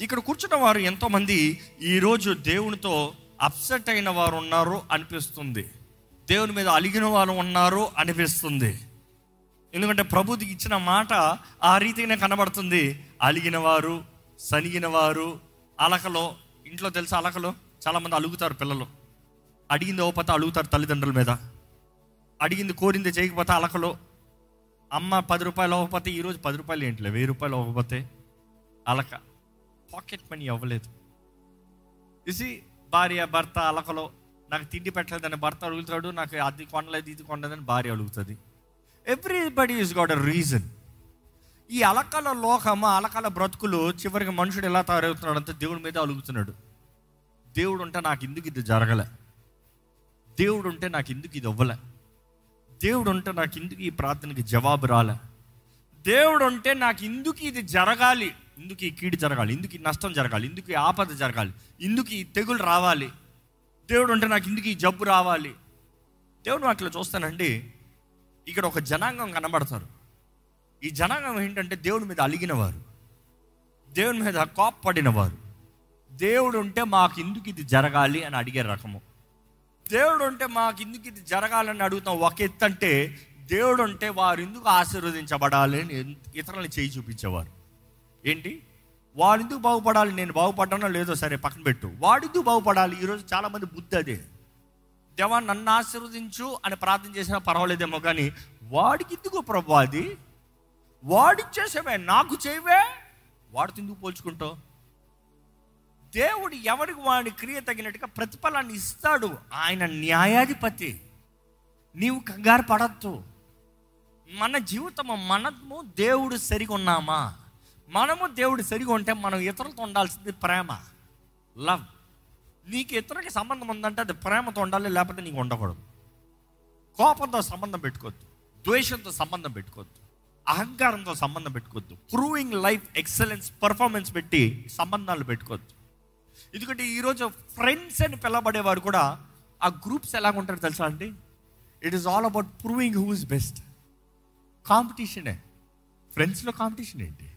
ఇక్కడ కూర్చున్న వారు ఎంతోమంది ఈరోజు దేవునితో అప్సెట్ అయిన వారు ఉన్నారు అనిపిస్తుంది. దేవుని మీద అలిగిన వారు ఉన్నారు అనిపిస్తుంది. ఎందుకంటే ప్రభుకి ఇచ్చిన మాట ఆ రీతిగానే కనబడుతుంది. అలిగిన వారు సనిగిన వారు అలకలో ఇంట్లో తెలిసి అలకలో? చాలామంది అలుగుతారు పిల్లలు. అడిగింది ఓపత అలుగుతారు తల్లిదండ్రుల మీద. అడిగింది కోరింది చేయకపోతే అలకలో. అమ్మ పది రూపాయలు అవ్వకపోతే ఈరోజు పది రూపాయలు ఏంటిలే? వెయ్యి రూపాయలు అవ్వకపోతే అలక. పాకెట్ మనీ అవ్వలేదు. ఇసి భార్య భర్త అలకలో నాకు తిండి పెట్టలేదని భర్త అడుగుతాడు నాకు అది కొనలేదు ఇది కొనలేదని భార్య అడుగుతుంది. Everybody is got a reason ఈ అలకల లోకం అలకల బ్రతుకులు చివరికి మనుషుడు ఎలా తయారవుతున్నాడు అంతే దేవుడి మీద అలుగుతున్నాడు. దేవుడు ఉంటే నాకు ఎందుకు ఇది జరగలే? దేవుడు ఉంటే నాకు ఎందుకు ఇది అవ్వలే? దేవుడు ఉంటే నాకు ఎందుకు ఈ ప్రార్థనకి జవాబు రాలే? దేవుడు ఉంటే నాకు ఇందుకు ఇది జరగాలి? ఇందుకు ఈ కీడు జరగాలి ఇందుకు ఈ నష్టం జరగాలి ఇందుకు ఈ ఆపద జరగాలి ఇందుకు ఈ తెగులు రావాలి. దేవుడు అంటే నాకు ఇందుకు ఈ జబ్బు రావాలి. దేవుడు అట్లా చూస్తానండి ఇక్కడ ఒక జనాంగం కనబడతారు. ఈ జనాంగం ఏంటంటే దేవుడి మీద అలిగినవారు దేవుని మీద కోప్పడినవారు. దేవుడు ఉంటే మాకు ఎందుకు ఇది జరగాలి అని అడిగే రకము. దేవుడు ఉంటే మాకు ఎందుకు ఇది జరగాలని అడుగుతాం ఒక ఎత్తు అంటే దేవుడు ఉంటే వారు ఎందుకు ఆశీర్వదించబడాలి అని ఇతరులను చేయి చూపించేవారు. ఏంటి? వాడు ఎందుకు బాగుపడాలి? నేను బాగుపడ్డానో లేదో సరే పక్కన పెట్టు. వాడు ఎందుకు బాగుపడాలి? ఈరోజు చాలామంది బుద్ధి అదే. దేవా నన్ను ఆశీర్వదించు అని ప్రార్థన చేసినా పర్వాలేదేమో కానీ వాడికి ఎందుకు ప్రభు అది? వాడి చేసేవే నాకు చేయవే? వాడితో ఎందుకు పోల్చుకుంటావు? దేవుడు ఎవరికి వాడి క్రియ తగినట్టుగా ప్రతిఫలాన్ని ఇస్తాడు? ఆయన న్యాయాధిపతి. నీవు కంగారు పడద్దు. మన జీవితము మనము దేవుడు సరిగొన్నామా? మనము దేవుడు సరిగా ఉంటే మనం ఇతరులతో ఉండాల్సింది ప్రేమ లవ్. నీకు ఇతరులకి సంబంధం ఉందంటే అది ప్రేమతో ఉండాలి లేకపోతే నీకు ఉండకూడదు. కోపంతో సంబంధం పెట్టుకోవద్దు ద్వేషంతో సంబంధం పెట్టుకోవద్దు అహంకారంతో సంబంధం పెట్టుకోవద్దు. ప్రూవింగ్ లైఫ్ ఎక్సలెన్స్ పర్ఫార్మెన్స్ పెట్టి సంబంధాలు పెట్టుకోవద్దు. ఎందుకంటే ఈరోజు ఫ్రెండ్స్ అని పిలవబడేవారు కూడా ఆ గ్రూప్స్ ఎలాగుంటారు తెలుసా అండి? It is all about proving who is best కాంపిటీషనే ఫ్రెండ్స్లో కాంపిటీషన్ ఏంటి?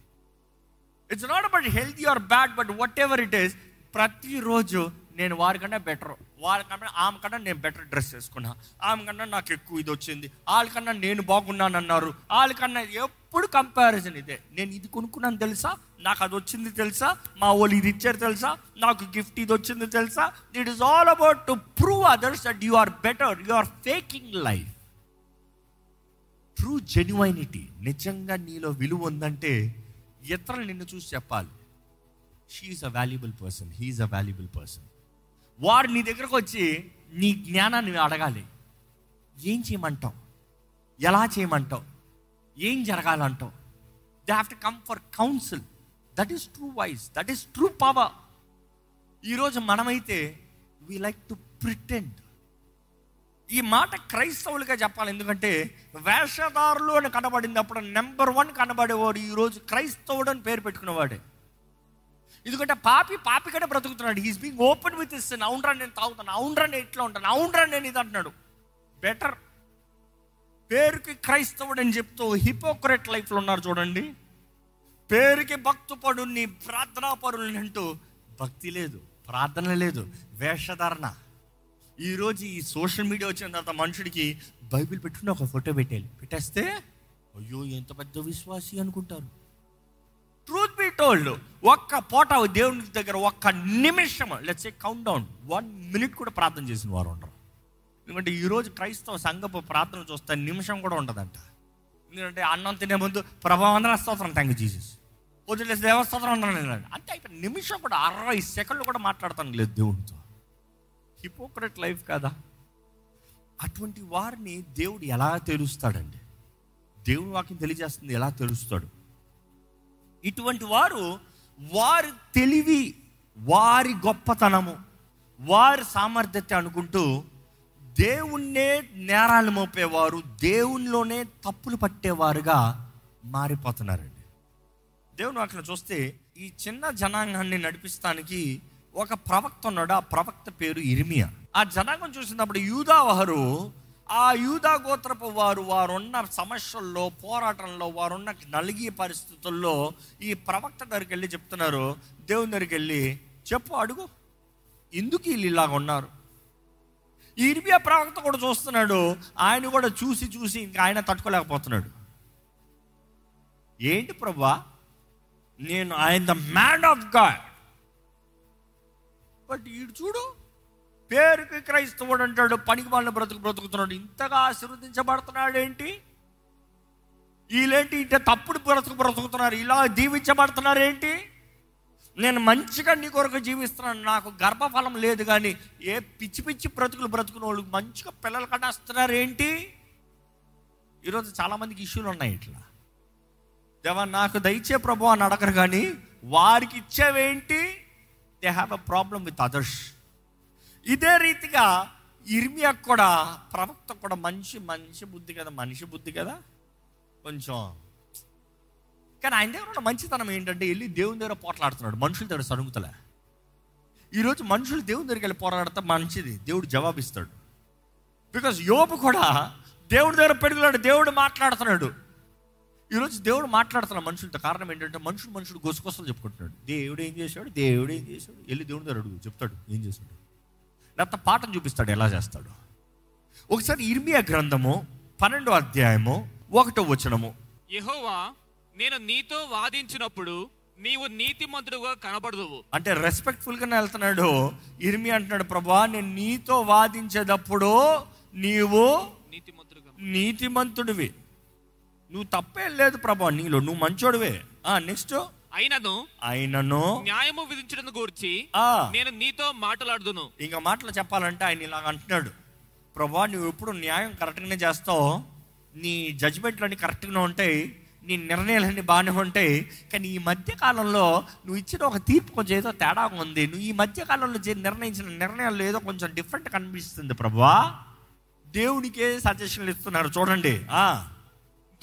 It's not about healthy or bad but whatever it is ప్రతిరోజు నేను వారికన్నా బెటర్ వాళ్ళకన్నా ఆమె కన్నా నేను బెటర్ డ్రెస్ వేసుకున్నా. ఆమె కన్నా నాకు ఎక్కువ ఇది వచ్చింది. వాళ్ళకన్నా నేను బాగున్నాను అన్నారు వాళ్ళకన్నా ఎప్పుడు కంపారిజన్ ఇదే. నేను ఇది కొనుక్కున్నాను తెలుసా? నాకు అది వచ్చింది తెలుసా? మా వాళ్ళు ఇది ఇచ్చారు తెలుసా? నాకు గిఫ్ట్ ఇది వచ్చింది తెలుసా? It is all about to prove others that you are better you are faking life true genuinity నిజంగా నీలో విలువ ఉందంటే ఇతరులు నిన్ను చూసి చెప్పాలి. She is a valuable person he is a valuable person వారు నీ దగ్గరకు వచ్చి నీ జ్ఞానాన్ని అడగాలి. ఏం చేయమంటావు? ఎలా చేయమంటావు? ఏం జరగాలంటావు? They have to come for council that is true voice that is true power ఈరోజు మనమైతే వీ లైక్ టు ప్రిటెండ్ ఈ మాట క్రైస్తవులుగా చెప్పాలి. ఎందుకంటే వేషధారులు అని కనబడింది అప్పుడు నెంబర్ వన్ కనబడేవాడు ఈరోజు క్రైస్తవుడు అని పేరు పెట్టుకునేవాడే ఎందుకంటే పాపి పాపి కంటే బ్రతుకుతున్నాడు is being open with is అవునరా నేను తాగుతాను. అవునరా నేను ఇట్లా ఉంటాను. అవునరా నేను ఇది అంటున్నాడు. బెటర్ పేరుకి క్రైస్తవుడు అని చెప్తూ హిపోక్రెట్ లైఫ్లో ఉన్నారు చూడండి. పేరుకి భక్తు పడుని ప్రార్థనా పరుల్ని అంటూ భక్తి లేదు ప్రార్థన లేదు వేషధారణ. ఈరోజు ఈ సోషల్ మీడియా వచ్చిన తర్వాత మనుషుడికి బైబిల్ పెట్టుకుని ఒక ఫోటో పెట్టేయాలి. పెట్టేస్తే అయ్యో ఎంత పెద్ద విశ్వాసి అనుకుంటారు. ట్రూత్ బి టోల్డ్ ఒక్క పూట దేవుని దగ్గర ఒక్క నిమిషం let's a count down one minute కూడా ప్రార్థన చేసిన వారు ఉండరు. ఎందుకంటే ఈరోజు క్రైస్తవ సంఘపు ప్రార్థన చూస్తే నిమిషం కూడా ఉండదంట. ఎందుకంటే అన్నం తినే ముందు ప్రభావందన స్తోత్రం థ్యాంక్ జీసస్ లేదు దేవస్తోత్రం ఉండడం అంతే అయిపోయి నిమిషం కూడా అరవై సెకండ్లు కూడా మాట్లాడతాను లేదు దేవుడితో హిపోక్రట్ లైఫ్ కదా. అటువంటి వారిని దేవుడు ఎలా తెలుస్తాడండి? దేవుని వాక్యం తెలియజేస్తుంది ఎలా తెలుస్తాడు? ఇటువంటి వారు వారి తెలివి వారి గొప్పతనము వారి సామర్థ్యత అనుకుంటూ దేవుణ్ణే నేరాలు మోపేవారు దేవునిలోనే తప్పులు పట్టేవారుగా మారిపోతున్నారండి. దేవుని అక్కడ చూస్తే ఈ చిన్న జనాంగాన్ని నడిపిస్తానికి ఒక ప్రవక్త ఉన్నాడు ఆ ప్రవక్త పేరు ఇర్మియా. ఆ జనాంగం చూసినప్పుడు యూదావహరు ఆ యూదా గోత్రపు వారు వారున్న సమస్యల్లో పోరాటంలో వారున్న నలిగి పరిస్థితుల్లో ఈ ప్రవక్త దగ్గరికి వెళ్ళి చెప్తున్నారు దేవుని దగ్గరికి వెళ్ళి చెప్పు అడుగు. ఎందుకు వీళ్ళు ఇలాగ ఉన్నారు? ఈ ఇర్మియా ప్రవక్త కూడా చూస్తున్నాడు ఆయన కూడా చూసి చూసి ఇంకా ఆయన తట్టుకోలేకపోతున్నాడు. ఏంటి ప్రభా? నేను ఆయన the man of God but ఈడు చూడు పేరుకి క్రైస్తవుడు అంటాడు పనికి వాళ్ళని బ్రతుకు బ్రతుకుతున్నాడు. ఇంతగా ఆశీర్వదించబడుతున్నాడు ఏంటి? వీళ్ళేంటి ఇంత తప్పుడు బ్రతుకు బ్రతుకుతున్నారు? ఇలా దీవించబడుతున్నారు ఏంటి? నేను మంచిగా నీ కొరకు జీవిస్తున్నాను నాకు గర్భఫలం లేదు కానీ ఏ పిచ్చి పిచ్చి బ్రతుకులు బ్రతుకున్న వాళ్ళు మంచిగా పిల్లలు కట్టేస్తున్నారు ఏంటి? ఈరోజు చాలామందికి ఇష్యూలు ఉన్నాయి ఇట్లా. దేవా నాకు దయచే ప్రభు అని అడగరు కానీ వారికి ఇచ్చేవేంటి? They have a problem with others ఇదే రీతిగా ఇర్మియా కూడా ప్రవక్త కూడా మంచి మంచి బుద్ధి కదా మనిషి బుద్ధి కదా. కొంచెం. కానీ ఆయన దగ్గర ఉన్న మంచితనం ఏంటంటే వెళ్ళి దేవుని దగ్గర పోట్లాడుతున్నాడు మనుషుల దగ్గర సరుగుతలే ఈరోజు మనుషులు దేవుని దగ్గరికి వెళ్ళి పోరాడితే మంచిది దేవుడు జవాబిస్తాడు. బికాజ్ యోపు కూడా దేవుడి దగ్గర పెరుగులాడు దేవుడు మాట్లాడుతున్నాడు. ఈరోజు దేవుడు మాట్లాడుతున్న మనుషులతో కారణం ఏంటంటే మనుషుడు మనుషుడు గొసగొసలు చెప్పుకుంటున్నాడు. దేవుడు ఏం చేశాడు? దేవుడు ఏం చేశాడు? వెళ్ళి దేవుడి దగ్గర అడుగు చెప్తాడు ఏం చేశాడు? లేకపోతే పాఠం చూపిస్తాడు ఎలా చేస్తాడు. ఒకసారి ఇర్మియా గ్రంథము పన్నెండో అధ్యాయము ఒకటో వచనము. యెహోవా నేను నీతో వాదించినప్పుడు నీవు నీతిమంతుడుగా కనబడదువు. అంటే రెస్పెక్ట్ఫుల్ గానే వెళ్తున్నాడు. ఇర్మి అంటున్నాడు ప్రభా నేను నీతో వాదించేటప్పుడు నీవు నీతిమంతుడివి. నువ్వు తప్పేం లేదు ప్రభా నీలో నువ్వు మంచోడివే. ఆ నెక్స్ట్? అయినను ఆయనను న్యాయము విధించడం గూర్చి నేను నీతో మాట్లాడుదును. ఇంకా మాటలు చెప్పాలంటే ఆయన ఇలాగ అంటున్నాడు. ప్రభా నువ్వు ఎప్పుడు న్యాయం కరెక్ట్గానే చేస్తావు. నీ జడ్జిమెంట్లన్నీ కరెక్ట్గానే ఉంటాయి. నీ నిర్ణయాలన్నీ బాగానే ఉంటాయి. కానీ ఈ మధ్య కాలంలో నువ్వు ఇచ్చిన ఒక తీర్పు కొంచెం ఏదో తేడా ఉంది. నువ్వు ఈ మధ్య కాలంలో చే- నిర్ణయించిన నిర్ణయాలు ఏదో కొంచెం డిఫరెంట్ కనిపిస్తుంది ప్రభా. దేవునికే సజెషన్లు ఇస్తున్నారు. చూడండి. ఆ.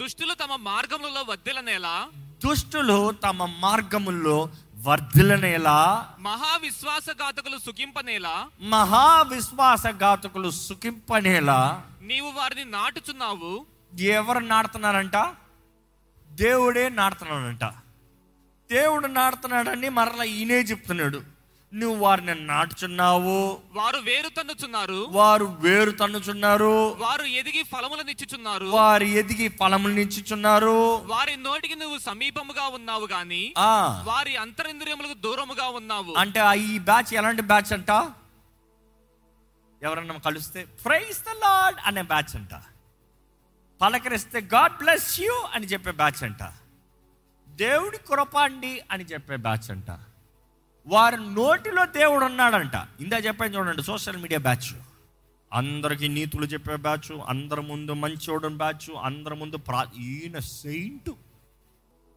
దుష్టులు తమ మార్గములలో వద్దెలనేలా దుష్టులు తమ మార్గముల్లో వర్ధిలనేలా మహావిశ్వాసఘాతకులు సుఖింపనేలా? మహావిశ్వాసఘాతకులు సుఖింపనేలా? నీవు వారిని నాటుచున్నావు? ఎవరు నాడుతున్నారంట దేవుడే నాడుతున్నాడంట దేవుడు నాడుతున్నాడని మరలా ఈయనే చెప్తున్నాడు. నువ్వు వారిని నాటుచున్నావు. వారు వేరు తన్నుచున్నారు. వారు వేరు తన్నుచున్నారు. వారు ఎదిగి ఫలములనిచ్చుచున్నారు వారు ఎదిగి ఫలములు నిచ్చుచున్నారు వారి నోటికి నువ్వు సమీపముగా ఉన్నావు గాని వారి అంతరింద్రియములకు దూరముగా ఉన్నావు. అంటే ఈ బ్యాచ్ ఎలాంటి బ్యాచ్ అంట? ఎవరన్నా కలిస్తే ప్రైస్ ద లార్డ్ అనే బ్యాచ్ అంట. పలకరిస్తే గాడ్ బ్లెస్ యూ అని చెప్పే బ్యాచ్ అంట. దేవుడి కృప అండి అని చెప్పే బ్యాచ్ అంట. వారి నోటిలో దేవుడు ఉన్నాడంట. ఇందా చెప్పాను చూడండి సోషల్ మీడియా బ్యాచ్. అందరికి నీతులు చెప్పే బ్యాచ్ అందరి ముందు మంచోడు బ్యాచ్ అందరి ముందు ప్రా ఈయన సెయింట్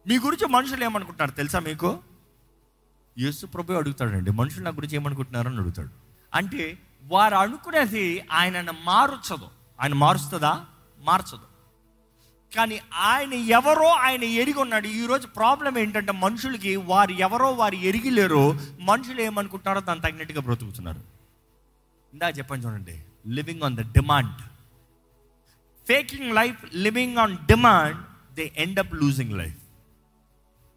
మీ గురించి మనుషులు ఏమనుకుంటున్నారు తెలుసా మీకు? యేసు ప్రభు అడుగుతాడండి మనుషులు నా గురించి ఏమనుకుంటున్నారని అడుగుతాడు. అంటే వారు అనుకునేది ఆయనను మారుచదు ఆయన మారుస్తుందా? మార్చదు. కానీ ఆయన ఎవరో ఆయన ఎరిగి ఉన్నాడు. ఈరోజు ప్రాబ్లం ఏంటంటే మనుషులకి వారు ఎవరో వారు ఎరిగిలేరు మనుషులు ఏమనుకుంటారో దాన్ని తగినట్టుగా బ్రతుకుతున్నారు. ఇందా చెప్పండి చూడండి. Living on the demand faking life living on demand they end up losing life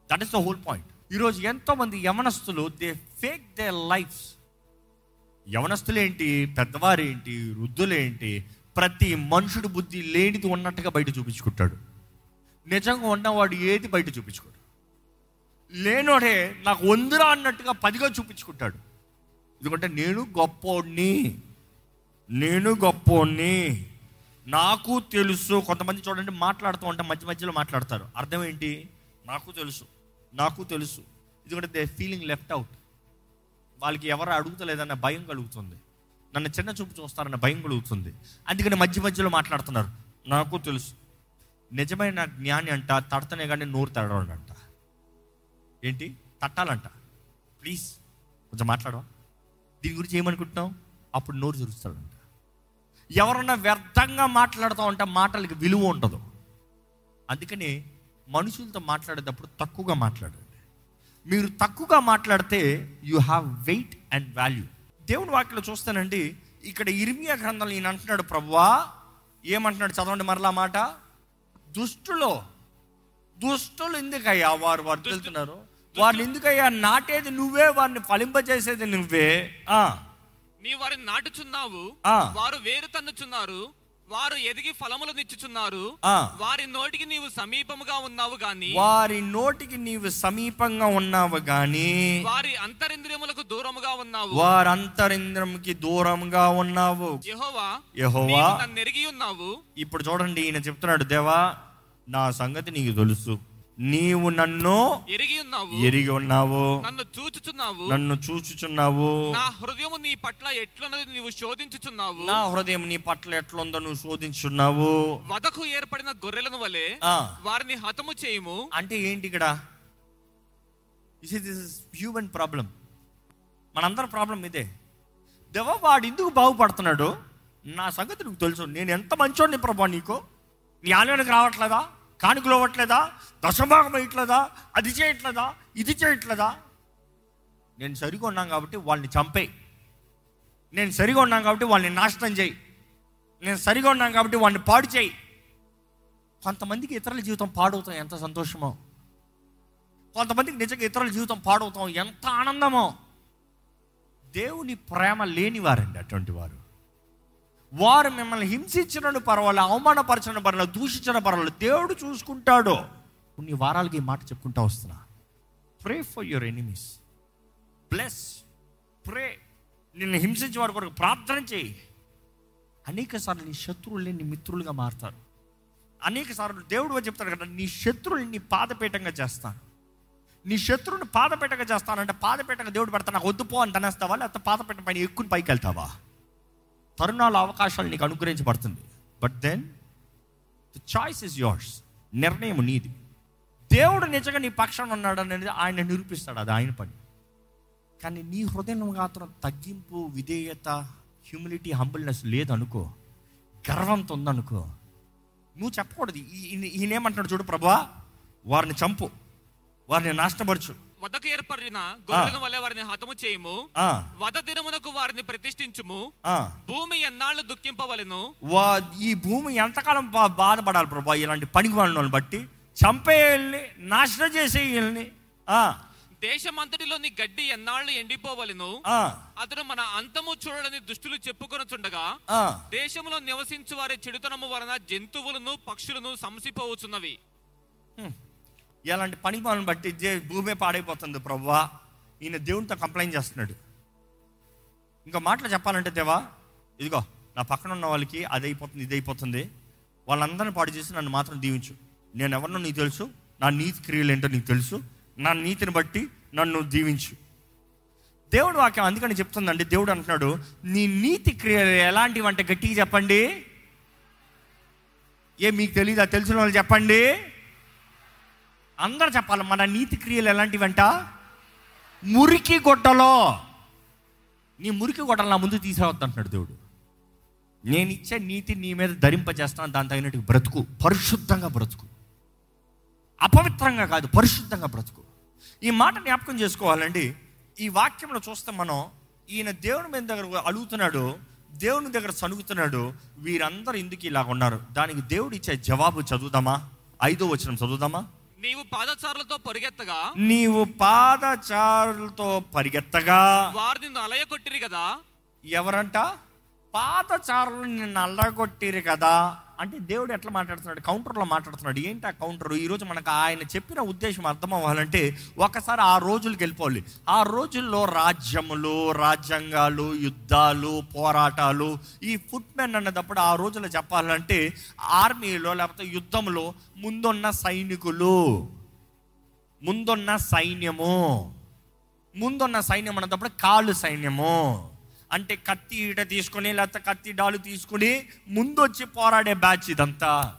that is the whole point ఈరోజు ఎంతోమంది యవనస్తులు దే ఫేక్ దే లైఫ్ యవనస్తులేంటి పెద్దవారేంటి వృద్ధులేంటి ప్రతి మనుషుడు బుద్ధి లేనిది ఉన్నట్టుగా బయట చూపించుకుంటాడు. నిజంగా ఉన్నవాడు ఏది బయట చూపించుకోడు. లేనోడే నాకు వందురా అన్నట్టుగా పదిగా చూపించుకుంటాడు. ఎందుకంటే నేను గొప్పోడిని. నేను గొప్పోడిని. నాకు తెలుసు. కొంతమంది చూడండి మాట్లాడుతూ ఉంటే మధ్య మధ్యలో మాట్లాడతారు. అర్థం ఏంటి? నాకు తెలుసు. నాకు తెలుసు. ఎందుకంటే దే ఫీలింగ్ లెఫ్ట్ అవుట్. వాళ్ళకి ఎవరు అడుగుతలేదన్న భయం కలుగుతుంది. నన్ను చిన్న చూపు చూస్తారన్న భయం కలుగుతుంది. అందుకని మధ్య మధ్యలో మాట్లాడుతున్నారు. నాకు తెలుసు. నిజమైన జ్ఞాని అంట తడతనే కానీ నోరు తడవడంట ఏంటి? తట్టాలంట. ప్లీజ్ కొంచెం మాట్లాడవా? దీని గురించి ఏమనుకుంటున్నావు? అప్పుడు నోరు తెరుస్తాడంట. ఎవరన్నా వ్యర్థంగా మాట్లాడుతూ ఉంటే మాటలకి విలువ ఉండదు. అందుకని మనుషులతో మాట్లాడేటప్పుడు తక్కువగా మాట్లాడండి. మీరు తక్కువగా మాట్లాడితే you have weight and value దేవుని వాక్యలో చూస్తానండి ఇక్కడ ఇర్మియా గ్రంథంలో ఈయన అంటున్నాడు ప్రభువా ఏమంటున్నాడు చదవండి మరలా మాట? దుష్టులో దుష్టులు ఎందుకయ్యా వారు వర్తిల్తున్నారు వారిని ఎందుకయ్యా నాటేది నువ్వే వారిని ఫలింపజేసేది నువ్వే? ఆ. నీ వారిని నాటుచున్నావు. వారు వేరు తన్నుచున్నారు వారు ఎదిగి ఫలములు నిచ్చుచున్నారు. వారి నోటికి నీవు సమీపముగా ఉన్నావు గాని. వారి నోటికి నీవు సమీపంగా ఉన్నావు గాని. వారి అంతరింద్రియములకు దూరముగా ఉన్నావు. వారి అంతరింద్రంకి దూరంగా ఉన్నావు. యెహోవా యెహోవా నన్ను ఎరిగి ఉన్నావు. ఇప్పుడు చూడండి ఈయన చెప్తున్నాడు దేవా నా సంగతి నీకు తెలుసు. నీవు నన్ను ఎరిగి ఉన్నావు. ఎరిగి ఉన్నావు. నన్ను చూచుచున్నావు. నన్ను చూచుచున్నావు. నా హృదయము నీ పట్ల ఎట్లున్నది నీవు శోధించుచున్నావు. నా హృదయం నీ పట్ల ఎట్లుందో నువ్వు శోధించున్నావు. వదకు ఏర్పడిన గొర్రెలను వలె వారిని హతము చేయుము. అంటే ఏంటి ఇక్కడ? దిస్ ఇస్ హ్యూమన్ ప్రాబ్లం మనందరి ప్రాబ్లం ఇదే. దేవా వాడు ఎందుకు బాగుపడుతున్నాడు? నా సంగతి నీకు తెలుసు. నేను ఎంత మంచోడిని ప్రభా నీకు? నీ ఆలయానికి రావట్లేదా? కానుకలు ఇవ్వట్లేదా? దశభాగం ఇట్లదా అది చేయట్లేదా? ఇది చేయట్లేదా? నేను సరిగా ఉన్నాను కాబట్టి వాళ్ళని చంపే. నేను సరిగా ఉన్నాను కాబట్టి వాళ్ళని నాశనం చేయి. నేను సరిగా ఉన్నాను కాబట్టి వాళ్ళని పాడు చేయి. కొంతమందికి ఇతరుల జీవితం పాడవుతాం ఎంత సంతోషమో. కొంతమందికి నిజంగా ఇతరుల జీవితం పాడవుతాం ఎంత ఆనందమో. దేవుని ప్రేమ లేని వారండి అటువంటి వారు. వారు మిమ్మల్ని హింసించడం పర్వాలేదు అవమానపరచిన పర్వాలేదు దూషించిన పర్వాలేదు. దేవుడు చూసుకుంటాడు. కొన్ని వారాలకి ఈ మాట చెప్పుకుంటా వస్తున్నా. Pray for your enemies bless pray నిన్ను హింసించే వారి కొరకు ప్రార్థన చేయి. అనేక సార్లు నీ శత్రువులే నీ మిత్రులుగా మారుతారు. అనేక సార్లు దేవుడు చెప్తాడు కదా నీ శత్రువుని నీ పాదపీఠంగా చేస్తాను. నీ శత్రువుని పాదపీఠంగా చేస్తానంటే పాదపీఠంగా దేవుడు పెడతా నాకు వద్దుపో అని తనేస్తావా? లేకపోతే పాదపీఠం పైన ఎక్కుని పైకి వెళ్తావా? తరుణాల అవకాశాలు నీకు అనుగ్రహించబడుతుంది. But then the choice is yours నిర్ణయం నీది. దేవుడు నిజంగా నీ పక్షాన ఉన్నాడు అనేది ఆయన నిరూపిస్తాడు. అది ఆయన పని. కానీ నీ హృదయం మాత్రం తగ్గింపు విధేయత హ్యూమిలిటీ హంబుల్నెస్ లేదనుకో గర్వంతో ఉందనుకో నువ్వు చెప్పకూడదు. ఈ- ఈయనేమంటున్నాడు చూడు ప్రభా? వారిని చంపు. వారిని నాశనపరచు. వదకు ఏర్పడిన గొర్రెలను వలె వారిని హతము చేయుము. వద దినమునకు వారిని ప్రతిష్ఠించుము. భూమి ఎన్నాళ్ళు దుఃఖింపవలెను? వా ఈ భూమి ఎంతకాలం బాధపడాలి ప్రభా ఇలాంటి పనికి వాళ్ళని బట్టి. చంపేయాలని నాశనం చేసేయాలని ఆ, దేశమంతటిలోని గడ్డి ఎన్నాళ్ళు ఎండిపోవలెను? ఆ, అతడు మన అంతము చూడని దుష్టులు చెప్పుకొనుచుండగా. దేశంలో నివసించు వారి చెడుతనము వలన జంతువులను పక్షులను సంసిపోవచ్చున్నవి ఇలాంటి పని పనులు బట్టి భూమి భూమే పాడైపోతుంది ప్రభా ఈయన దేవునితో కంప్లైంట్ చేస్తున్నాడు. ఇంకా మాటలు చెప్పాలంటే దేవా ఇదిగో నా పక్కన ఉన్న వాళ్ళకి అది అయిపోతుంది ఇది అయిపోతుంది వాళ్ళందరిని పాడు చేసి నన్ను మాత్రం దీవించు. నేను ఎవరినో నీకు తెలుసు నా నీతి క్రియలు ఏంటో నీకు తెలుసు. నా నీతిని బట్టి నన్ను దీవించు. దేవుడు వాక్యం అందుకని చెప్తుందండి దేవుడు అంటున్నాడు నీ నీతి క్రియలు ఎలాంటివి అంటే గట్టిగా చెప్పండి. ఏ మీకు తెలియదా తెలిసిన వాళ్ళు చెప్పండి. అందరు చెప్పాలి మన నీతి క్రియలు ఎలాంటివంట మురికి గొడ్డలో. నీ మురికి గొడ్డలు నా ముందు తీసేవద్దు అంటున్నాడు దేవుడు. నేను ఇచ్చే నీతి నీ మీద ధరింపజేస్తాను దాని తగినట్టు బ్రతుకు. పరిశుద్ధంగా బ్రతుకు. అపవిత్రంగా కాదు పరిశుద్ధంగా బ్రతుకు. ఈ మాట జ్ఞాపకం చేసుకోవాలండి. ఈ వాక్యంలో చూస్తే మనం ఈయన దేవుని మీద దగ్గర అడుగుతున్నాడు దేవుని దగ్గర సనుగుతున్నాడు వీరందరూ ఎందుకు ఇలాగ ఉన్నారు. దానికి దేవుడు ఇచ్చే జవాబు చదువుదామా? ఐదో వచనం చదువుదామా? నీవు పాదచారులతో పరిగెత్తగా? నీవు పాదచారులతో పరిగెత్తగా? వారు నిన్ను అలయ కొట్టిరి కదా? ఎవరంట? పాదచారులు నిన్ను అల్లగొట్టిరు కదా. అంటే దేవుడు ఎట్లా మాట్లాడుతున్నాడు? కౌంటర్లో మాట్లాడుతున్నాడు. ఏంటి ఆ కౌంటర్? ఈరోజు మనకు ఆయన చెప్పిన ఉద్దేశం అర్థం అవ్వాలంటే ఒకసారి ఆ రోజులకు వెళ్ళిపోవాలి. ఆ రోజుల్లో రాజ్యములు రాజ్యాంగాలు యుద్ధాలు పోరాటాలు ఈ ఫుట్మెన్ అన్నదప్పుడు ఆ రోజుల్లో చెప్పాలంటే ఆర్మీలో లేకపోతే యుద్ధంలో ముందున్న సైనికులు. ముందున్న సైన్యము. ముందున్న సైన్యం అన్నప్పుడు కాళ్ళు సైన్యము. అంటే కత్తి ఈట తీసుకొని లేకపోతే కత్తి డాలు తీసుకుని ముందు వచ్చి పోరాడే బ్యాచ్ ఇదంతా.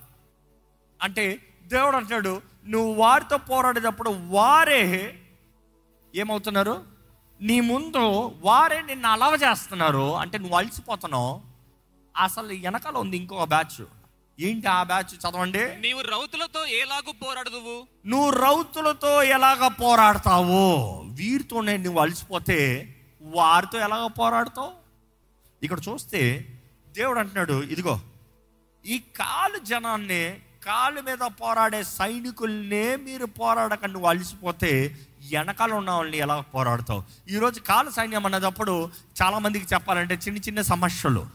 అంటే దేవుడు అంటాడు నువ్వు వారితో పోరాడేటప్పుడు వారే ఏమవుతున్నారు? నీ ముందు వారే నిన్ను అలవ చేస్తున్నారు. అంటే నువ్వు అలసిపోతున్నావు. అసలు వెనకాల ఉంది ఇంకో బ్యాచ్. ఏంటి ఆ బ్యాచ్? చదవండి. నీవు రౌతులతో ఏలాగు పోరాడదువు నువ్వు రౌతులతో ఎలాగ పోరాడతావు? వీరితోనే నువ్వు అలసిపోతే వారితో ఎలాగ పోరాడతావు? ఇక్కడ చూస్తే దేవుడు అంటున్నాడు ఇదిగో ఈ కాలు జనాన్ని కాలు మీద పోరాడే సైనికుల్నే మీరు పోరాడక నువ్వు అలసిపోతే వెనకాల ఉన్న వాళ్ళని ఎలా పోరాడతావు? ఈరోజు కాలు సైన్యం అన్నదప్పుడు చాలామందికి చెప్పాలంటే చిన్న చిన్న సమస్యలు.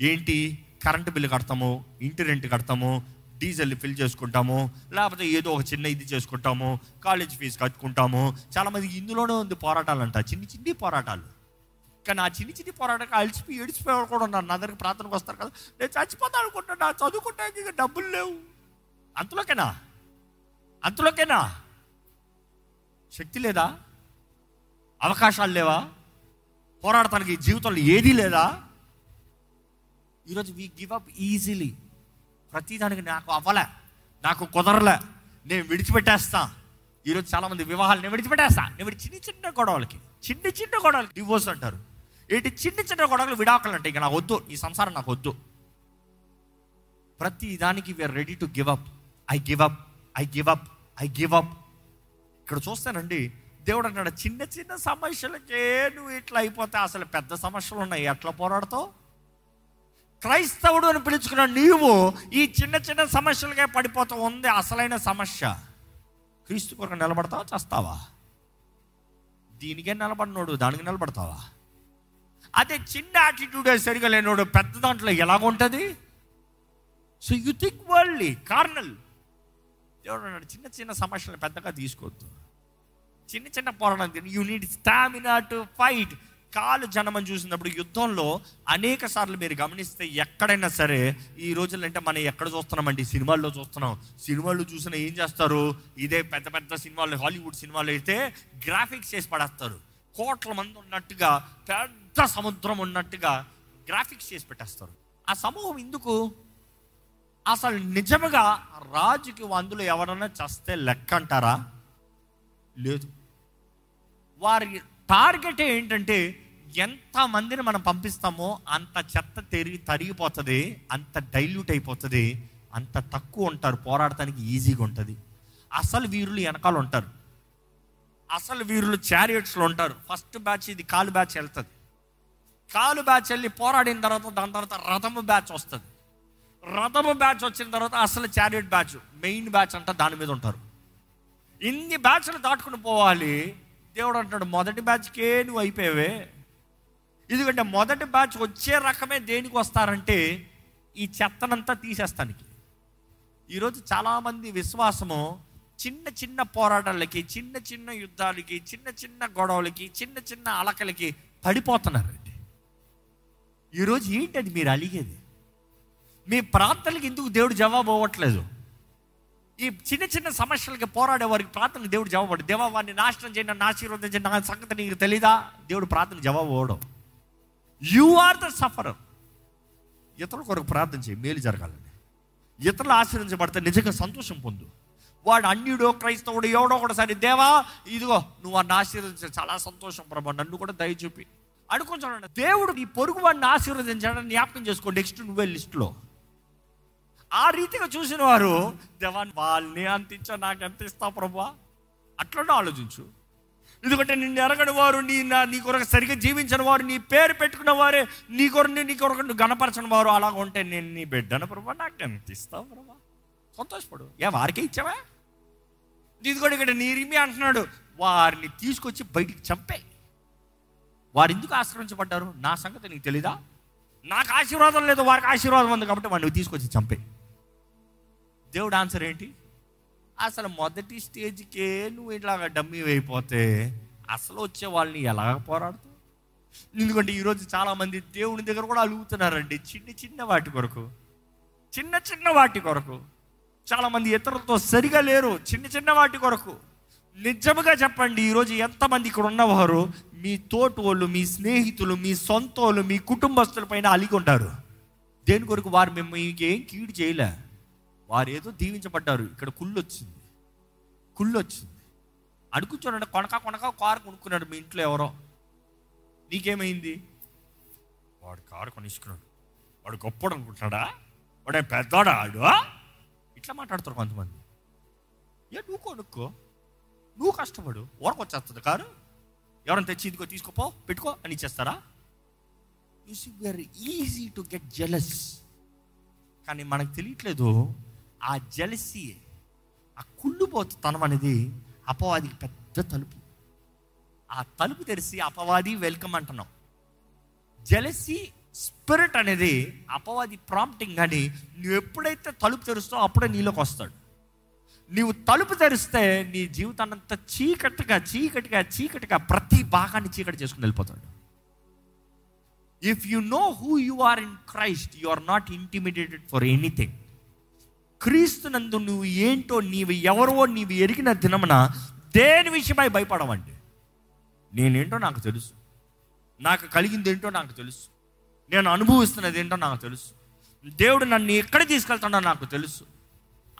ఏంటి? కరెంటు బిల్లు కడతాము ఇంటి రెంట్ కడతాము డీజిల్ ఫిల్ చేసుకుంటాము లేకపోతే ఏదో ఒక చిన్న ఇది చేసుకుంటాము కాలేజ్ ఫీజు కట్టుకుంటాము. చాలామంది ఇందులోనే ఉంది పోరాటాలు అంట చిన్ని చిన్ని పోరాటాలు. కానీ ఆ చిన్ని చిన్ని పోరాటం అలసిపోయి ఏడిచిపోయేవాడు కూడా ఉన్నారు. నా దగ్గరికి ప్రార్థనకు వస్తారు కదా నేను చచ్చిపోతాను అనుకుంటున్నా చదువుకుంటానికి ఇక డబ్బులు లేవు. అంతలోకేనా? అంతలోకేనా? శక్తి లేదా? అవకాశాలు లేవా? పోరాడటానికి జీవితంలో ఏదీ లేదా? ఈరోజు వీ గివ్ అప్ ఈజీలీ ప్రతిదానికి నాకు అవ్వలే నాకు కుదరలే. నేను విడిచిపెట్టేస్తా. ఈరోజు చాలామంది వివాహాలు నేను విడిచిపెట్టేస్తా. నేను చిన్న చిన్న గొడవలకి చిన్న చిన్న గొడవలకి డివోర్స్ అంటారు. ఏంటి చిన్న చిన్న గొడవలు విడాకులు అంటే ఇక నాకు వద్దు ఈ సంసారం నాకు వద్దు ప్రతి దానికి we are ready to give up I give up I give up I give up ఇక్కడ చూస్తానండి దేవుడు అంటాడు చిన్న చిన్న సమస్యలకే నువ్వు ఇట్లా అయిపోతే అసలు పెద్ద సమస్యలు ఉన్నాయి ఎట్లా పోరాడతావు? క్రైస్తవుడు అని పిలుచుకున్న నీవు ఈ చిన్న చిన్న సమస్యలకే పడిపోతా ఉంది అసలైన సమస్య. క్రీస్తు కొరకు నిలబడతావా చేస్తావా? దీనికే నిలబడినోడు దానికి నిలబడతావా? అదే చిన్న యాటిట్యూడ్ సరిగా లేనోడు పెద్ద దాంట్లో ఎలాగుంటుంది so you think worldly carnal దేవుడు చిన్న చిన్న సమస్యలు పెద్దగా తీసుకోవద్దు. చిన్న చిన్న పోరాటం you need stamina to fight కాలు జనమని చూసినప్పుడు యుద్ధంలో అనేక సార్లు మీరు గమనిస్తే ఎక్కడైనా సరే ఈ రోజుల్లో అంటే మనం ఎక్కడ చూస్తున్నామండి? సినిమాల్లో చూస్తున్నాం. సినిమాల్లో చూసినా ఏం చేస్తారు? ఇదే పెద్ద పెద్ద సినిమాలు హాలీవుడ్ సినిమాలు అయితే గ్రాఫిక్స్ చేసి పడేస్తారు. కోట్ల మంది ఉన్నట్టుగా పెద్ద సముద్రం ఉన్నట్టుగా గ్రాఫిక్స్ చేసి పెట్టేస్తారు. ఆ సమూహం ఎందుకు? అసలు నిజముగా రాజుకి అందులో ఎవరన్నా చస్తే లెక్క అంటారా లేదు. వారి టార్గెట్ ఏంటంటే ఎంత మందిని మనం పంపిస్తామో అంత చెత్త తెరిగి తరిగిపోతుంది అంత డైల్యూట్ అయిపోతుంది అంత తక్కువ ఉంటారు పోరాడటానికి ఈజీగా ఉంటుంది. అసలు వీరులు వెనకాల ఉంటారు. అసలు వీరులు చారియట్స్లో ఉంటారు. ఫస్ట్ బ్యాచ్ ఇది కాలు బ్యాచ్ వెళ్తుంది. కాలు బ్యాచ్ వెళ్ళి పోరాడిన తర్వాత దాని తర్వాత రథము బ్యాచ్ వస్తుంది. రథము బ్యాచ్ వచ్చిన తర్వాత అసలు చారియట్ బ్యాచ్ మెయిన్ బ్యాచ్ అంట దాని మీద ఉంటారు. ఇన్ని బ్యాచ్లు దాటుకుని పోవాలి దేవుడు అంటాడు మొదటి బ్యాచ్కే నువ్వు అయిపోయావే. ఎందుకంటే మొదటి బ్యాచ్ వచ్చే రకమే దేనికి వస్తారంటే ఈ చెత్తనంతా తీసేస్తానికి. ఈరోజు చాలామంది విశ్వాసము చిన్న చిన్న పోరాటాలకి చిన్న చిన్న యుద్ధాలకి చిన్న చిన్న గొడవలకి చిన్న చిన్న అలకలకి పడిపోతున్నారండి ఈరోజు ఏంటది మీరు అలిగేది? మీ ప్రార్థనలకు ఎందుకు దేవుడు జవాబు అవ్వట్లేదు ఈ చిన్న చిన్న సమస్యలకి పోరాడే వారికి ప్రార్థనకు దేవుడు జవాబడు. దేవా వారిని నాశనం చేయండి నన్ను ఆశీర్వదించండి నా సంగతి నీకు తెలీదా? దేవుడు ప్రార్థన జవాబు అవ్వడం యు ఆర్ ద సఫరర్ ఇతరుల కొరకు ప్రార్థన చేయి మేలు జరగాలని ఇతరులు ఆశీర్వదించబడితే నిజంగా సంతోషం పొందు. వాడు అన్యుడో క్రైస్తవుడు ఎవడో కూడా సరే దేవా ఇదిగో నువ్వు వాడిని ఆశీర్వదించ చాలా సంతోషం ప్రభా నన్ను కూడా దయచూపి అనుకుంటాడు దేవుడు నీ పొరుగు వాడిని ఆశీర్వదించాడని జ్ఞాపకం చేసుకో నెక్స్ట్ నువ్వే లిస్టులో. ఆ రీతిగా చూసిన వారు దేవాన్ని వాళ్ళని అంత ఇచ్చా నాకు ఎంత ఇస్తావు ప్రభా? అట్లనే ఆలోచించు. ఎందుకంటే నిన్ను ఎరగని వారు నీ నా నీ కొరకు సరిగ్గా జీవించిన వారు నీ పేరు పెట్టుకున్న వారే నీ కొరకు నీ కొరకు నువ్వు గణపరచని వారు అలాగ ఉంటే నేను నీ బిడ్డను ప్రభా నాకు ఎంత ఇస్తావు ప్రభా? సంతోషపడు. ఏ వారికే ఇచ్చావా? ఇది కూడా ఇక్కడ నీరిమి అంటున్నాడు. వారిని తీసుకొచ్చి బయటికి చంపే వారు ఎందుకు ఆశ్రయించబడ్డారు? నా సంగతి నీకు తెలీదా? నాకు ఆశీర్వాదం లేదు వారికి ఆశీర్వాదం ఉంది కాబట్టి వాడిని తీసుకొచ్చి చంపే దేవుడు ఆన్సర్ ఏంటి? అసలు మొదటి స్టేజ్కే నువ్వు ఇట్లాగా డమ్మీ అయిపోతే అసలు వచ్చే వాళ్ళని ఎలాగ పోరాడుతావు? ఎందుకంటే ఈరోజు చాలామంది దేవుని దగ్గర కూడా అలుగుతున్నారండి చిన్న చిన్న వాటి కొరకు. చిన్న చిన్న వాటి కొరకు. చాలామంది ఇతరులతో సరిగా లేరు చిన్న చిన్న వాటి కొరకు. నిజముగా చెప్పండి ఈరోజు ఎంతమంది ఇక్కడ ఉన్నవారు మీ తోటి వాళ్ళు మీ స్నేహితులు మీ సొంత వాళ్ళు మీ కుటుంబస్తుల పైన అలిగి ఉంటారు? దేని కొరకు వారు మేము ఏం కీడు చేయలే? వారు ఏదో దీవించబడ్డారు. ఇక్కడ కుళ్ళు వచ్చింది కుళ్ళు వచ్చింది అడుగుతున్నాడు కొనక కొనక కారు కొనుక్కున్నాడు మీ ఇంట్లో ఎవరో. నీకేమైంది? వాడు కారు కొనిసుకున్నాడు. వాడు గొప్పడు అనుకుంటున్నాడా? వాడే పెద్దవాడా ఆడు ఇట్లా మాట్లాడతారు కొంతమంది. ఏ నువ్వు కొనుక్కో. నువ్వు కష్టపడు. ఊరకొచ్చేస్తుంది కారు. ఎవరైనా తెచ్చి ఇదిగో తీసుకోపో పెట్టుకో అని ఇచ్చేస్తారా? You see we are easy to get jealous కానీ మనకు తెలియట్లేదు. ఆ జలసి ఆ కుళ్ళుపోతుతనం అనేది అపవాదికి పెద్ద తలుపు. ఆ తలుపు తెరిసి అపవాది వెల్కమ్ అంటున్నాం. జలసి స్పిరిట్ అనేది అపవాది ప్రాంప్టింగ్ కానీ నువ్వు ఎప్పుడైతే తలుపు తెరుస్తావు అప్పుడే నీలోకి వస్తాడు. నీవు తలుపు తెరిస్తే నీ జీవితాన్నంత చీకటిగా చీకటిగా చీకటిగా ప్రతి భాగాన్ని చీకటి చేసుకుని వెళ్ళిపోతాడు. If you know who you are in Christ you are not intimidated for anything క్రీస్తునందు నువ్వు ఏంటో నీవు ఎవరో నీవు ఎరిగిన దినమున దేని విషయమై భయపడవండి. నేనేంటో నాకు తెలుసు. నాకు కలిగింది ఏంటో నాకు తెలుసు. నేను అనుభవిస్తున్నది ఏంటో నాకు తెలుసు. దేవుడు నన్ను ఎక్కడ తీసుకెళ్తాడో నాకు తెలుసు.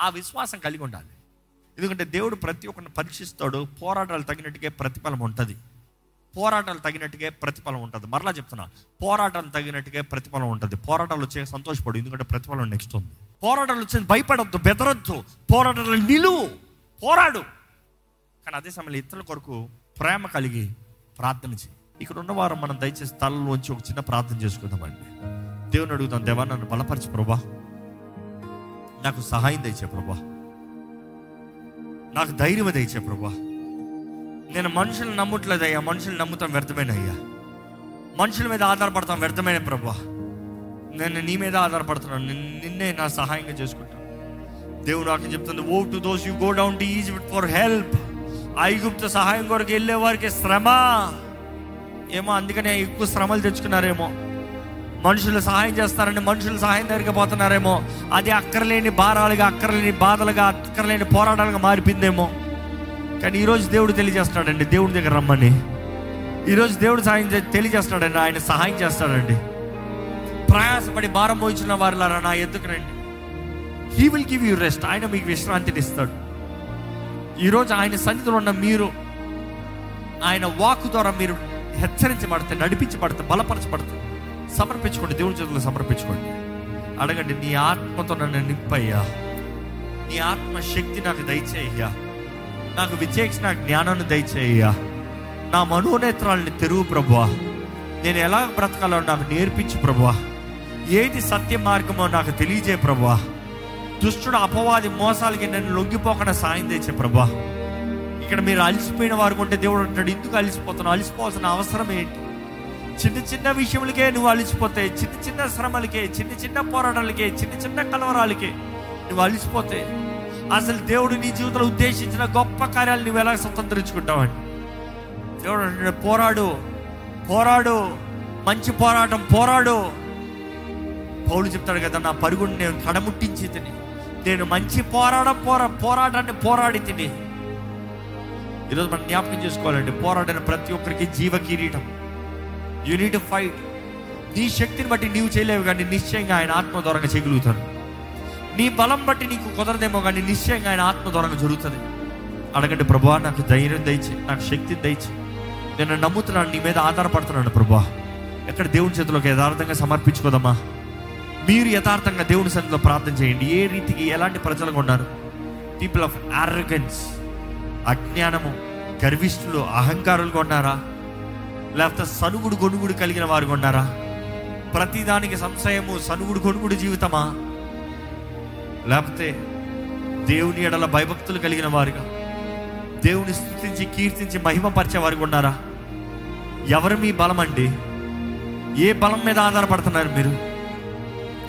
ఆ విశ్వాసం కలిగి ఉండాలి. ఎందుకంటే దేవుడు ప్రతి ఒక్కరిని పరీక్షిస్తాడు. పోరాటాలు తగినట్టుగా ప్రతిఫలం ఉంటుంది. పోరాటాలు తగినట్టుగా ప్రతిఫలం ఉంటుంది. మరలా చెప్తున్నా పోరాటాలు తగినట్టుగా ప్రతిఫలం ఉంటుంది. పోరాటాలు వచ్చే సంతోషపడు ఎందుకంటే ప్రతిఫలం నెక్స్ట్ ఉంది. పోరాటాలు వచ్చింది భయపడొద్దు బెదరద్దు. పోరాటాలు నిలువు పోరాడు. కానీ అదే సమయంలో ఇతరుల కొరకు ప్రేమ కలిగి ప్రార్థన చేయి. ఇక్కడ ఉన్నవారు మనం దయచేసి తలలోంచి ఒక చిన్న ప్రార్థన చేసుకుందామండి. దేవుని అడుగుతాం దేవా నన్ను బలపరచు ప్రభా. నాకు సహాయం దయచే ప్రభా. నాకు ధైర్యం దయచే ప్రభా. నేను మనుషులు నమ్మట్లేదయ్యా మనుషులు నమ్ముతాం వ్యర్థమేనయ్యా. మనుషుల మీద ఆధారపడతాం వ్యర్థమైన ప్రభా. నేను నీ మీద ఆధారపడుతున్నాను. నిన్నే నా సహాయంగా చేసుకుంటాను. దేవుడు నాకు చెప్తుంది woe to those you go down to Egypt for help ఐగుప్త సహాయం కొరకు వెళ్ళే వారికి శ్రమ. ఏమో అందుకనే ఎక్కువ శ్రమలు తెచ్చుకున్నారేమో. మనుషులు సహాయం చేస్తారని మనుషులు సహాయం దగ్గరికి పోతున్నారేమో. అది అక్కర్లేని భారాలుగా అక్కర్లేని బాధలుగా అక్కర్లేని పోరాటాలుగా మారిపోయిందేమో. కానీ ఈరోజు దేవుడు తెలియజేస్తాడండి దేవుడి దగ్గర రమ్మని. ఈరోజు దేవుడు సహాయం చే- తెలియజేస్తాడండి ఆయన సహాయం చేస్తాడండి. ప్రయాసపడి భారం మోయించిన వారిలారా నా ఎందుకు రండి. He will give you rest ఆయన మీకు విశ్రాంతిని ఇస్తాడు. ఈరోజు ఆయన సన్నిధిలో ఉన్న మీరు ఆయన వాక్ ద్వారా మీరు హెచ్చరించబడితే నడిపించబడితే బలపరచబడితే. సమర్పించుకోండి. దేవుని చేతులు సమర్పించుకోండి. అడగండి నీ ఆత్మతో నన్ను నింపయ్యా. నీ ఆత్మ శక్తి నాకు దయచేయ్యా. నాకు విచేక్షణ జ్ఞానాన్ని దయచేయ్యా. నా మనోనేత్రాలని తెరువు ప్రభువా. నేను ఎలా బ్రతకాలో నాకు నేర్పించు ప్రభువా. ఏది సత్య మార్గమో నాకు తెలియజే ప్రభా దుష్టుడు అపవాది మోసాలకి నేను లొంగిపోకుండా సాయం తెచ్చే ప్రభా ఇక్కడ మీరు అలసిపోయిన వారు ఉంటే దేవుడు అంటాడు ఎందుకు అలసిపోతున్నావు? అలసిపోవాల్సిన అవసరం ఏంటి? చిన్న చిన్న విషయములకే నువ్వు అలసిపోతే చిన్న చిన్న శ్రమలకే చిన్న చిన్న పోరాటాలకే చిన్న చిన్న కలవరాలకే నువ్వు అలసిపోతే అసలు దేవుడు నీ జీవితంలో ఉద్దేశించిన గొప్ప కార్యాలు నువ్వు ఎలా స్వతంత్రించుకుంటావండి దేవుడు పోరాడు పోరాడు మంచి పోరాటం పోరాడు పౌలు చెప్తాడు కదా నా పరుగుని నేను కడముట్టించి తిని నేను మంచి పోరాడ పోరా పోరాటాన్ని పోరాడి తిని. ఈరోజు మనం జ్ఞాపకం చేసుకోవాలండి పోరాడిన ప్రతి ఒక్కరికి జీవ కిరీటం. యూనిట్ ఫైట్ నీ శక్తిని బట్టి నీవు చేయలేవు కానీ నిశ్చయంగా ఆయన ఆత్మ ద్వారంగా చేయగలుగుతాడు. నీ బలం బట్టి నీకు కుదరదేమో కానీ నిశ్చయంగా ఆయన ఆత్మ ద్వారంగా జరుగుతుంది. అడగండి ప్రభా నాకు ధైర్యం దయచి నాకు శక్తి దయచి. నేను నమ్ముతున్నాను నీ మీద ఆధారపడుతున్నాను ప్రభా. ఎక్కడ దేవుని చేతిలోకి యథార్థంగా సమర్పించుకోదమ్మా. మీరు యథార్థంగా దేవుని సన్నిధిలో ప్రార్థన చేయండి. ఏ రీతికి ఎలాంటి ప్రజలుగా ఉన్నారు? పీపుల్ ఆఫ్ ఆర్రగన్స్ అజ్ఞానము గర్విష్ఠులు అహంకారులుగా ఉన్నారా? లేకపోతే సనుగుడు గొనుగుడు కలిగిన వారు ఉన్నారా? ప్రతిదానికి సంశయము సనుగుడు గొనుగుడు జీవితమా? లేకపోతే దేవుని ఎడల భయభక్తులు కలిగిన వారుగా? దేవుని స్థుతించి కీర్తించి మహిమపరిచే వారికి ఉన్నారా? ఎవరు మీ బలం అండి ఏ బలం మీద ఆధారపడుతున్నారు మీరు?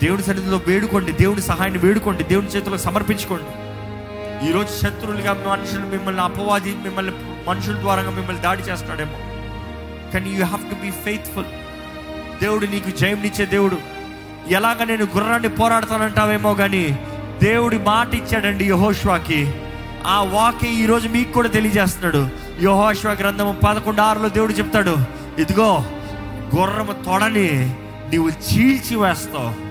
దేవుడి సన్నిధిలో వేడుకోండి దేవుడి సహాయాన్ని వేడుకోండి దేవుని చేతిలో సమర్పించుకోండి. ఈరోజు శత్రువులుగా మనుషులు మిమ్మల్ని అపవాది మిమ్మల్ని మనుషుల ద్వారా మిమ్మల్ని దాడి చేస్తున్నాడేమో. కానీ you have to be faithful దేవుడు నీకు జయంనిచ్చే దేవుడు. ఎలాగ నేను గుర్రాన్ని పోరాడతానంటావేమో కానీ దేవుడి మాట ఇచ్చాడండి యహోష్వాకి. ఆ వాకే ఈరోజు మీకు కూడా తెలియజేస్తున్నాడు. యహోష్వా గ్రంథము పదకొండు ఆరులో దేవుడు చెప్తాడు ఇదిగో గుర్రము తొడని నీవు చీల్చి వేస్తావు.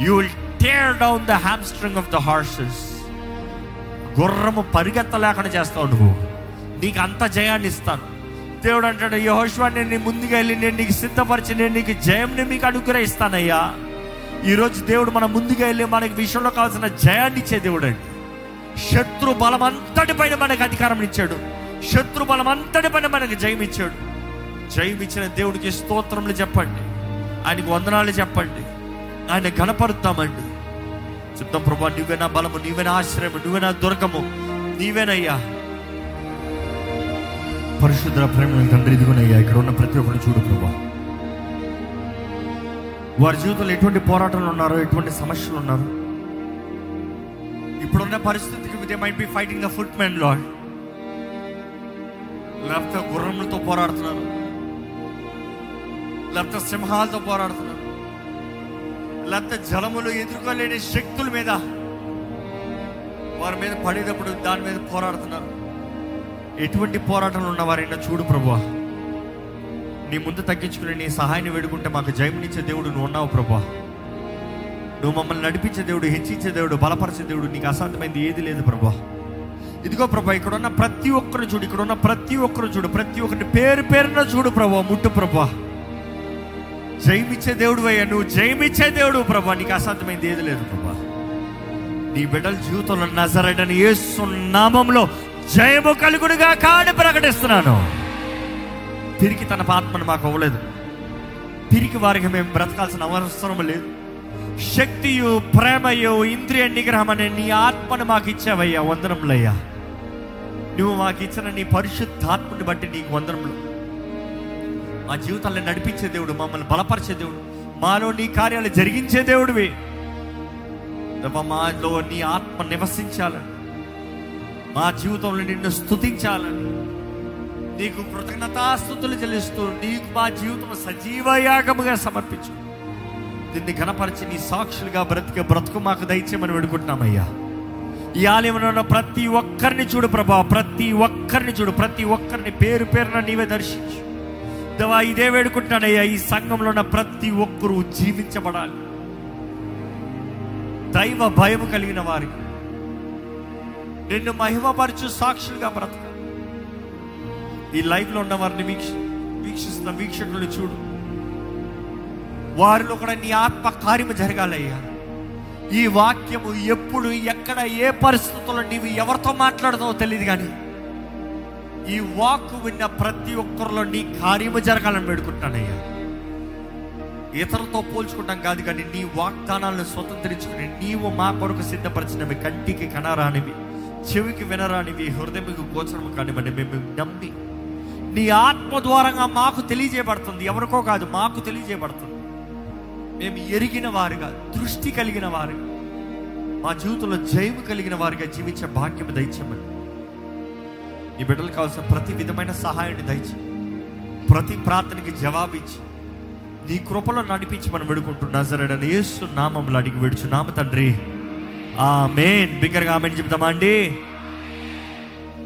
You will tear down the hamstring of the horses గుర్రము పరిగెత్తలేకుండా చేస్తావు నువ్వు. నీకు అంత జయాన్ని ఇస్తాను. దేవుడు అంటాడు యహోష్వా నేను నీ ముందుగా వెళ్ళి నేను నీకు సిద్ధపరిచి నేను నీకు జయంని మీకు అనుగ్రహిస్తానయ్యా ఈరోజు దేవుడు మన ముందుగా వెళ్ళి మనకి విషయంలో కావాల్సిన జయాన్ని ఇచ్చే దేవుడు అండి. శత్రు బలం అంతటి పైన మనకు అధికారం ఇచ్చాడు. శత్రు బలం అంతటిపైన మనకు జయం ఇచ్చాడు. జయం ఇచ్చిన దేవుడికి స్తోత్రములు చెప్పండి. ఆయనకు వందనాలు చెప్పండి. ఆయన కనపడతామండి. చెప్తాం ప్రభా నువ్వేనా బలము నీవే ఆశ్రయము నువ్వే నా దుర్గము నీవేనయ్యా. పరిశుద్ధ ప్రేమ తండ్రి ఇదిగోనయ్యా ఇక్కడ ఉన్న ప్రతి ఒక్కరు చూడు ప్రభా. వారి జీవితంలో ఎటువంటి పోరాటాలు ఉన్నారో ఎటువంటి సమస్యలు ఉన్నారు ఇప్పుడున్న పరిస్థితికి they might be fighting the footmen lad లేకపోతే గుర్రములతో పోరాడుతున్నారు. లేకపోతే సింహాలతో పోరాడుతున్నారు. లేకపోతే జలములు ఎదుర్కోలేని శక్తుల మీద వారి మీద పడేటప్పుడు దాని మీద పోరాడుతున్నారు. ఎటువంటి పోరాటాలు ఉన్నవారైనా చూడు ప్రభా నీ ముందు తగ్గించుకుని నీ సహాయాన్ని వేడుకుంటే మాకు జయమునిచ్చే దేవుడు నువ్వు ఉన్నావు ప్రభా నువ్వు మమ్మల్ని నడిపించే దేవుడు హెచ్చించే దేవుడు బలపరిచే దేవుడు నీకు అసాధ్యమైంది ఏది లేదు ప్రభా ఇదిగో ప్రభా ఇక్కడ ఉన్న ప్రతి ఒక్కరు చూడు ఇక్కడ ఉన్న ప్రతి ఒక్కరు చూడు ప్రతి ఒక్కరిని పేరు పేరున చూడు ప్రభా ముట్టు ప్రభా జయమిచ్చే దేవుడు అయ్యా నువ్వు జయమిచ్చే దేవుడు ప్రభా. నీకు అసాధ్యమైంది ఏది లేదు ప్రభా. నీ బిడ్డల జీవితంలో నజరడని యేసు నామంలో జయము కలుగుడుగా కాని ప్రకటిస్తున్నాను. తిరిగి తన ఆత్మను మాకు అవ్వలేదు. తిరిగి వారికి మేము బ్రతకాల్సిన అవసరం లేదు. శక్తియు ప్రేమయు ఇంద్రియ నిగ్రహం అనే నీ ఆత్మను మాకు ఇచ్చావయ్యా వందనములయ్యా. నువ్వు మాకు ఇచ్చిన నీ పరిశుద్ధాత్మని బట్టి నీకు వందనములు. మా జీవితాలను నడిపించే దేవుడు మమ్మల్ని బలపరిచే దేవుడు. మాలో నీ కార్యాలు జరిగించే దేవుడివి. మాలో నీ ఆత్మ నివసించాలని మా జీవితంలో నిన్ను స్తుతించాలని నీకు కృతజ్ఞతాస్థుతులు చెల్లిస్తూ నీకు మా జీవితం సజీవయాగముగా సమర్పించు. దీన్ని గణపరిచి నీ సాక్షులుగా బ్రతికే బ్రతుకు మాకు దయచేయమని వేడుకుంటున్నామయ్యా. ఈ ఆలయంలో ఉన్న ప్రతి ఒక్కరిని చూడు ప్రభా ప్రతి ఒక్కరిని చూడు ప్రతి ఒక్కరిని పేరు పేరున నీవే దర్శించు. దేవా ఇదే వేడుకుంటున్నాడయ్యా ఈ సంఘంలో ఉన్న ప్రతి ఒక్కరూ జీవించబడాలి. దైవ భయము కలిగిన వారికి. నిన్ను మహిమపరచు సాక్షులుగా బ్రతక. ఈ లైవ్లో ఉన్న వారిని వీక్ష వీక్షిస్తున్న వీక్షకులు చూడు. వారిలో కూడా నీ ఆత్మ కార్యము జరగాలయ్యా. ఈ వాక్యము ఎప్పుడు ఎక్కడ ఏ పరిస్థితుల్లో నీవు ఎవరితో మాట్లాడుతావో తెలియదు కానీ ఈ వాక్ విన్న ప్రతి ఒక్కరిలో నీ కార్యము జరగాలని వేడుకుంటానయ్యా. ఇతరులతో పోల్చుకుంటాం కాదు కానీ నీ వాగ్దానాలను స్వతంత్రించుకుని నీవు మా కొరకు సిద్ధపరిచినవి కంటికి కనరానివి చెవికి వినరానివి హృదయకు గోచరము కానివ్వండి మేము నమ్మి నీ ఆత్మ ద్వారంగా మాకు తెలియజేయబడుతుంది. ఎవరికో కాదు మాకు తెలియజేయబడుతుంది. మేము ఎరిగిన వారుగా దృష్టి కలిగిన వారుగా మా జీవితంలో జయము కలిగిన వారిగా జీవించే భాగ్యం దయచేయమని. ఈ బిడ్డలు కావాల్సిన ప్రతి విధమైన సహాయాన్ని దయచి ప్రతి ప్రార్థనకి జవాబిచ్చి నీ కృపలో నడిపించి మనం వేడుకుంటున్నా సరేడని ఏసు నామంలో అడిగి విడుచు నామ తండ్రి. ఆ మెయిన్ బిగ్గరగా ఆమెను చెప్తామా అండి?